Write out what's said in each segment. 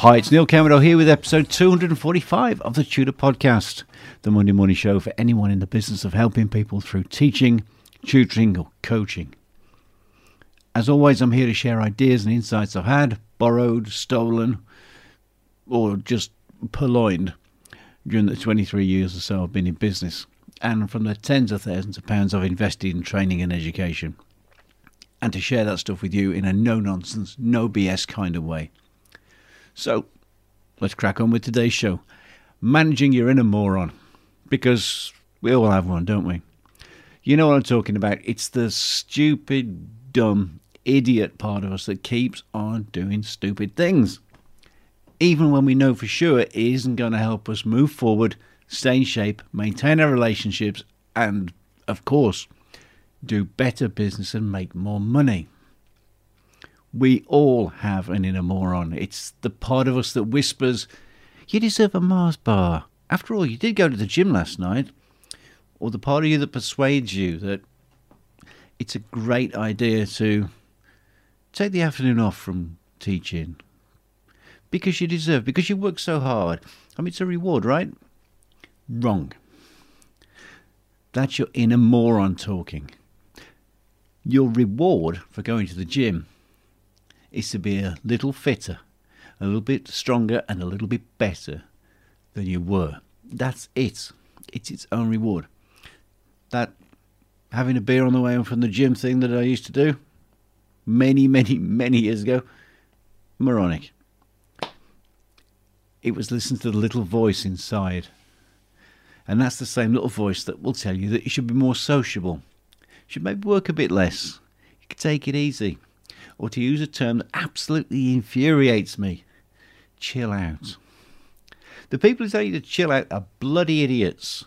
Hi, it's Neil Cameron here with episode 245 of the Tutor Podcast, the Monday morning show for anyone in the business of helping people through teaching, tutoring, or coaching. As always, I'm here to share ideas and insights I've had, borrowed, stolen, or just purloined during the 23 years or so I've been in business, and from the tens of thousands of pounds I've invested in training and education, and to share that stuff with you in a no nonsense, no BS kind of way. So, let's crack on with today's show. Managing your inner moron. Because we all have one, don't we? You know what I'm talking about. It's the stupid, dumb, idiot part of us that keeps on doing stupid things. Even when we know for sure it isn't going to help us move forward, stay in shape, maintain our relationships, and, of course, do better business and make more money. We all have an inner moron. It's the part of us that whispers, You deserve a Mars bar. After all, you did go to the gym last night. Or the part of you that persuades you that it's a great idea to take the afternoon off from teaching. Because you deserve, because you work so hard. I mean, it's a reward, right? Wrong. That's your inner moron talking. Your reward for going to the gym is to be a little fitter, a little bit stronger, and a little bit better than you were. That's it. It's its own reward. That having a beer on the way home from the gym thing that I used to do many, many, many years ago, moronic. It was listening to the little voice inside. And that's the same little voice that will tell you that you should be more sociable. You should maybe work a bit less. You could take it easy or to use a term that absolutely infuriates me, chill out. The people who tell you to chill out are bloody idiots.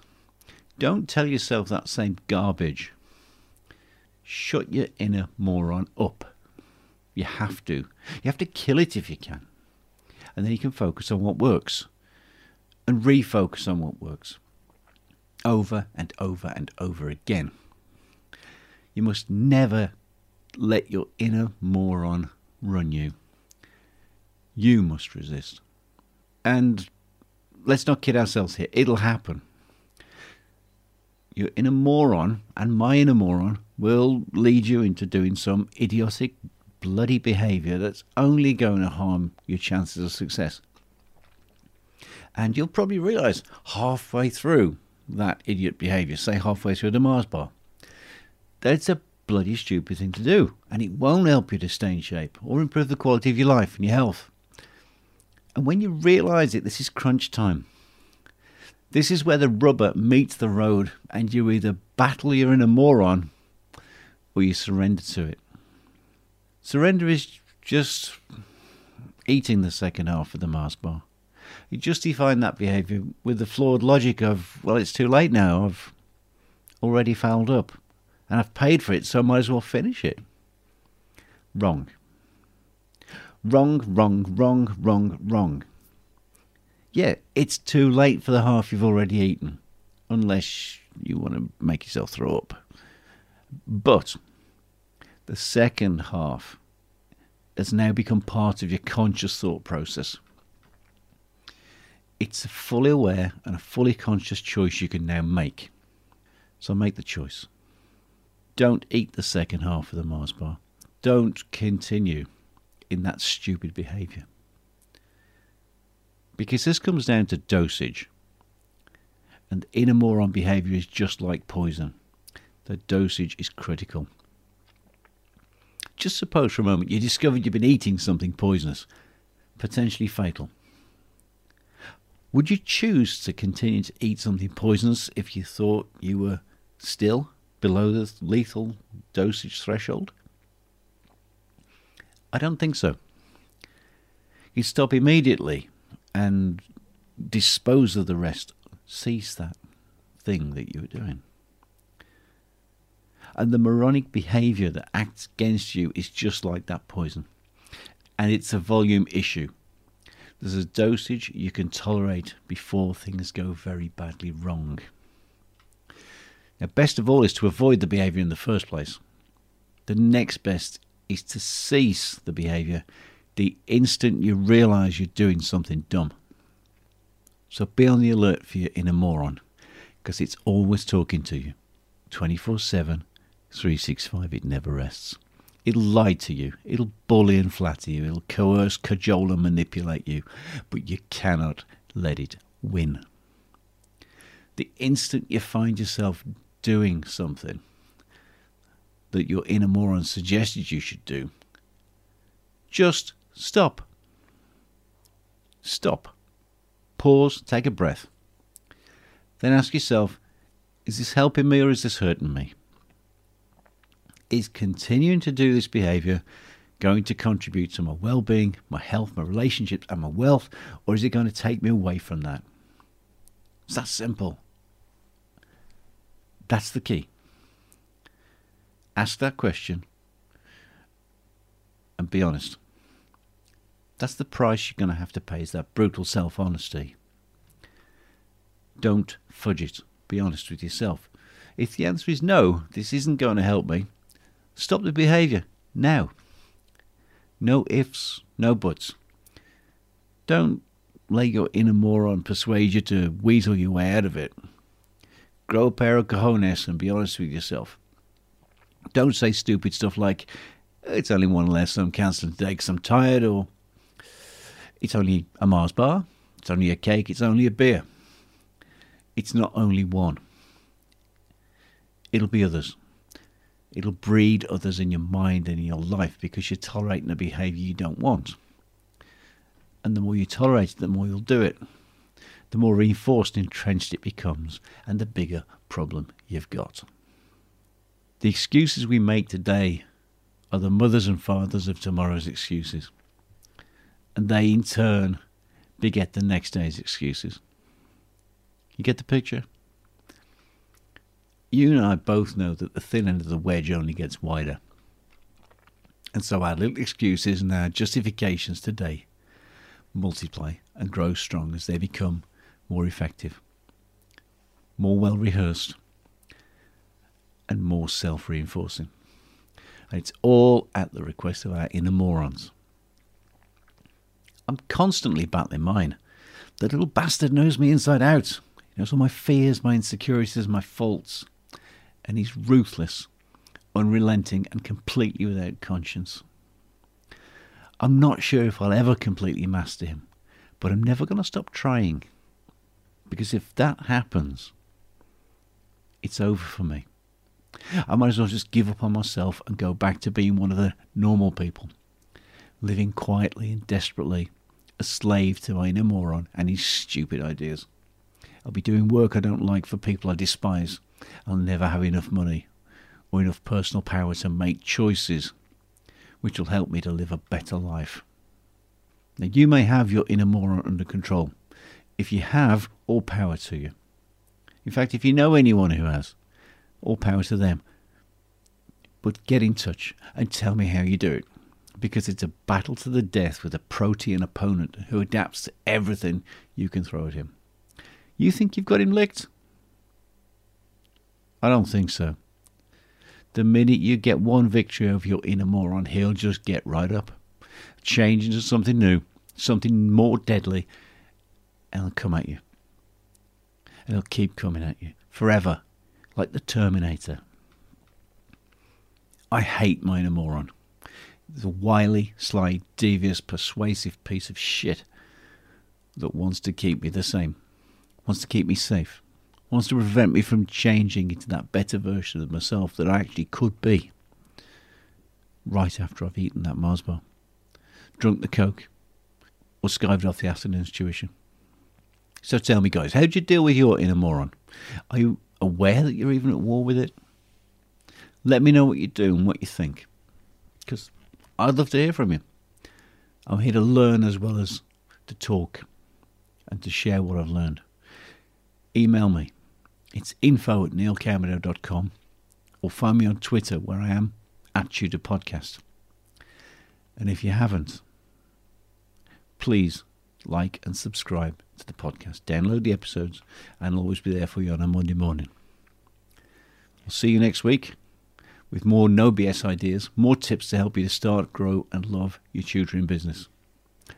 Don't tell yourself that same garbage. Shut your inner moron up. You have to. You have to kill it if you can. And then you can focus on what works and refocus on what works over and over and over again. You must never let your inner moron run you. You must resist. And let's not kid ourselves here, it'll happen. Your inner moron and my inner moron will lead you into doing some idiotic, bloody behaviour that's only going to harm your chances of success. And you'll probably realise halfway through that idiot behaviour, say halfway through the Mars bar, that it's a bloody stupid thing to do, and it won't help you to stay in shape or improve the quality of your life and your health. And when you realize it, this is crunch time. This is where the rubber meets the road, and you either battle your inner moron or you surrender to it. Surrender is just eating the second half of the Mars bar. You justify that behaviour with the flawed logic of, well, it's too late now, I've already fouled up and I've paid for it, so I might as well finish it. Wrong. Wrong, wrong, wrong, wrong, wrong. Yeah, it's too late for the half you've already eaten, unless you want to make yourself throw up. But the second half has now become part of your conscious thought process. It's a fully aware and a fully conscious choice you can now make. So make the choice. Don't eat the second half of the Mars bar. Don't continue in that stupid behavior. Because this comes down to dosage. And inner moron behavior is just like poison. The dosage is critical. Just suppose for a moment you discovered you've been eating something poisonous, potentially fatal. Would you choose to continue to eat something poisonous if you thought you were still below the lethal dosage threshold? I don't think so. You stop immediately and dispose of the rest. Cease that thing that you were doing. And the moronic behavior that acts against you is just like that poison. And it's a volume issue. There's a dosage you can tolerate before things go very badly wrong. Now, best of all is to avoid the behavior in the first place. The next best is to cease the behavior the instant you realize you're doing something dumb. So be on the alert for your inner moron because it's always talking to you 24 7, 365. It never rests. It'll lie to you, it'll bully and flatter you, it'll coerce, cajole, and manipulate you, but you cannot let it win. The instant you find yourself doing something that your inner moron suggested you should do, just stop. Stop. Pause, take a breath. Then ask yourself is this helping me or is this hurting me? Is continuing to do this behavior going to contribute to my well being, my health, my relationships, and my wealth, or is it going to take me away from that? It's that simple. That's the key. Ask that question and be honest. That's the price you're going to have to pay, is that brutal self honesty. Don't fudge it. Be honest with yourself. If the answer is no, this isn't going to help me, stop the behaviour now. No ifs, no buts. Don't let your inner moron persuade you to weasel your way out of it. Grow a pair of cojones and be honest with yourself. Don't say stupid stuff like, it's only one less, I'm cancelling today because I'm tired, or it's only a Mars bar, it's only a cake, it's only a beer. It's not only one, it'll be others. It'll breed others in your mind and in your life because you're tolerating a behavior you don't want. And the more you tolerate it, the more you'll do it. The more reinforced and entrenched it becomes, and the bigger problem you've got. The excuses we make today are the mothers and fathers of tomorrow's excuses. And they, in turn, beget the next day's excuses. You get the picture? You and I both know that the thin end of the wedge only gets wider. And so our little excuses and our justifications today multiply and grow strong as they become more effective, more well rehearsed, and more self reinforcing. And it's all at the request of our inner morons. I'm constantly battling mine. The little bastard knows me inside out. He knows all my fears, my insecurities, my faults. And he's ruthless, unrelenting, and completely without conscience. I'm not sure if I'll ever completely master him, but I'm never going to stop trying. Because if that happens, it's over for me. I might as well just give up on myself and go back to being one of the normal people, living quietly and desperately, a slave to my inner moron and his stupid ideas. I'll be doing work I don't like for people I despise. I'll never have enough money or enough personal power to make choices which will help me to live a better life. Now, you may have your inner moron under control. If you have, all power to you. In fact, if you know anyone who has, all power to them. But get in touch and tell me how you do it. Because it's a battle to the death with a protean opponent who adapts to everything you can throw at him. You think you've got him licked? I don't think so. The minute you get one victory over your inner moron, he'll just get right up, change into something new, something more deadly, and he'll come at you. And he'll keep coming at you forever, like the Terminator. I hate my inner moron. The wily, sly, devious, persuasive piece of shit that wants to keep me the same, wants to keep me safe, wants to prevent me from changing into that better version of myself that I actually could be. Right after I've eaten that Mars bar, drunk the Coke, or skived off the afternoon's tuition. So tell me, guys, how do you deal with your inner moron? Are you aware that you're even at war with it? Let me know what you do and what you think. Because I'd love to hear from you. I'm here to learn as well as to talk and to share what I've learned. Email me. It's info at neilcarmado.com or find me on Twitter where I am at Tutor Podcast. And if you haven't, please like and subscribe to the podcast. Download the episodes and I'll always be there for you on a Monday morning. I'll see you next week with more no BS ideas, more tips to help you to start, grow, and love your tutoring business,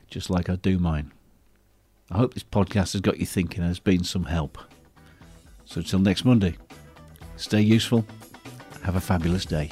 just like I do mine. I hope this podcast has got you thinking and has been some help. So until next Monday, stay useful, have a fabulous day.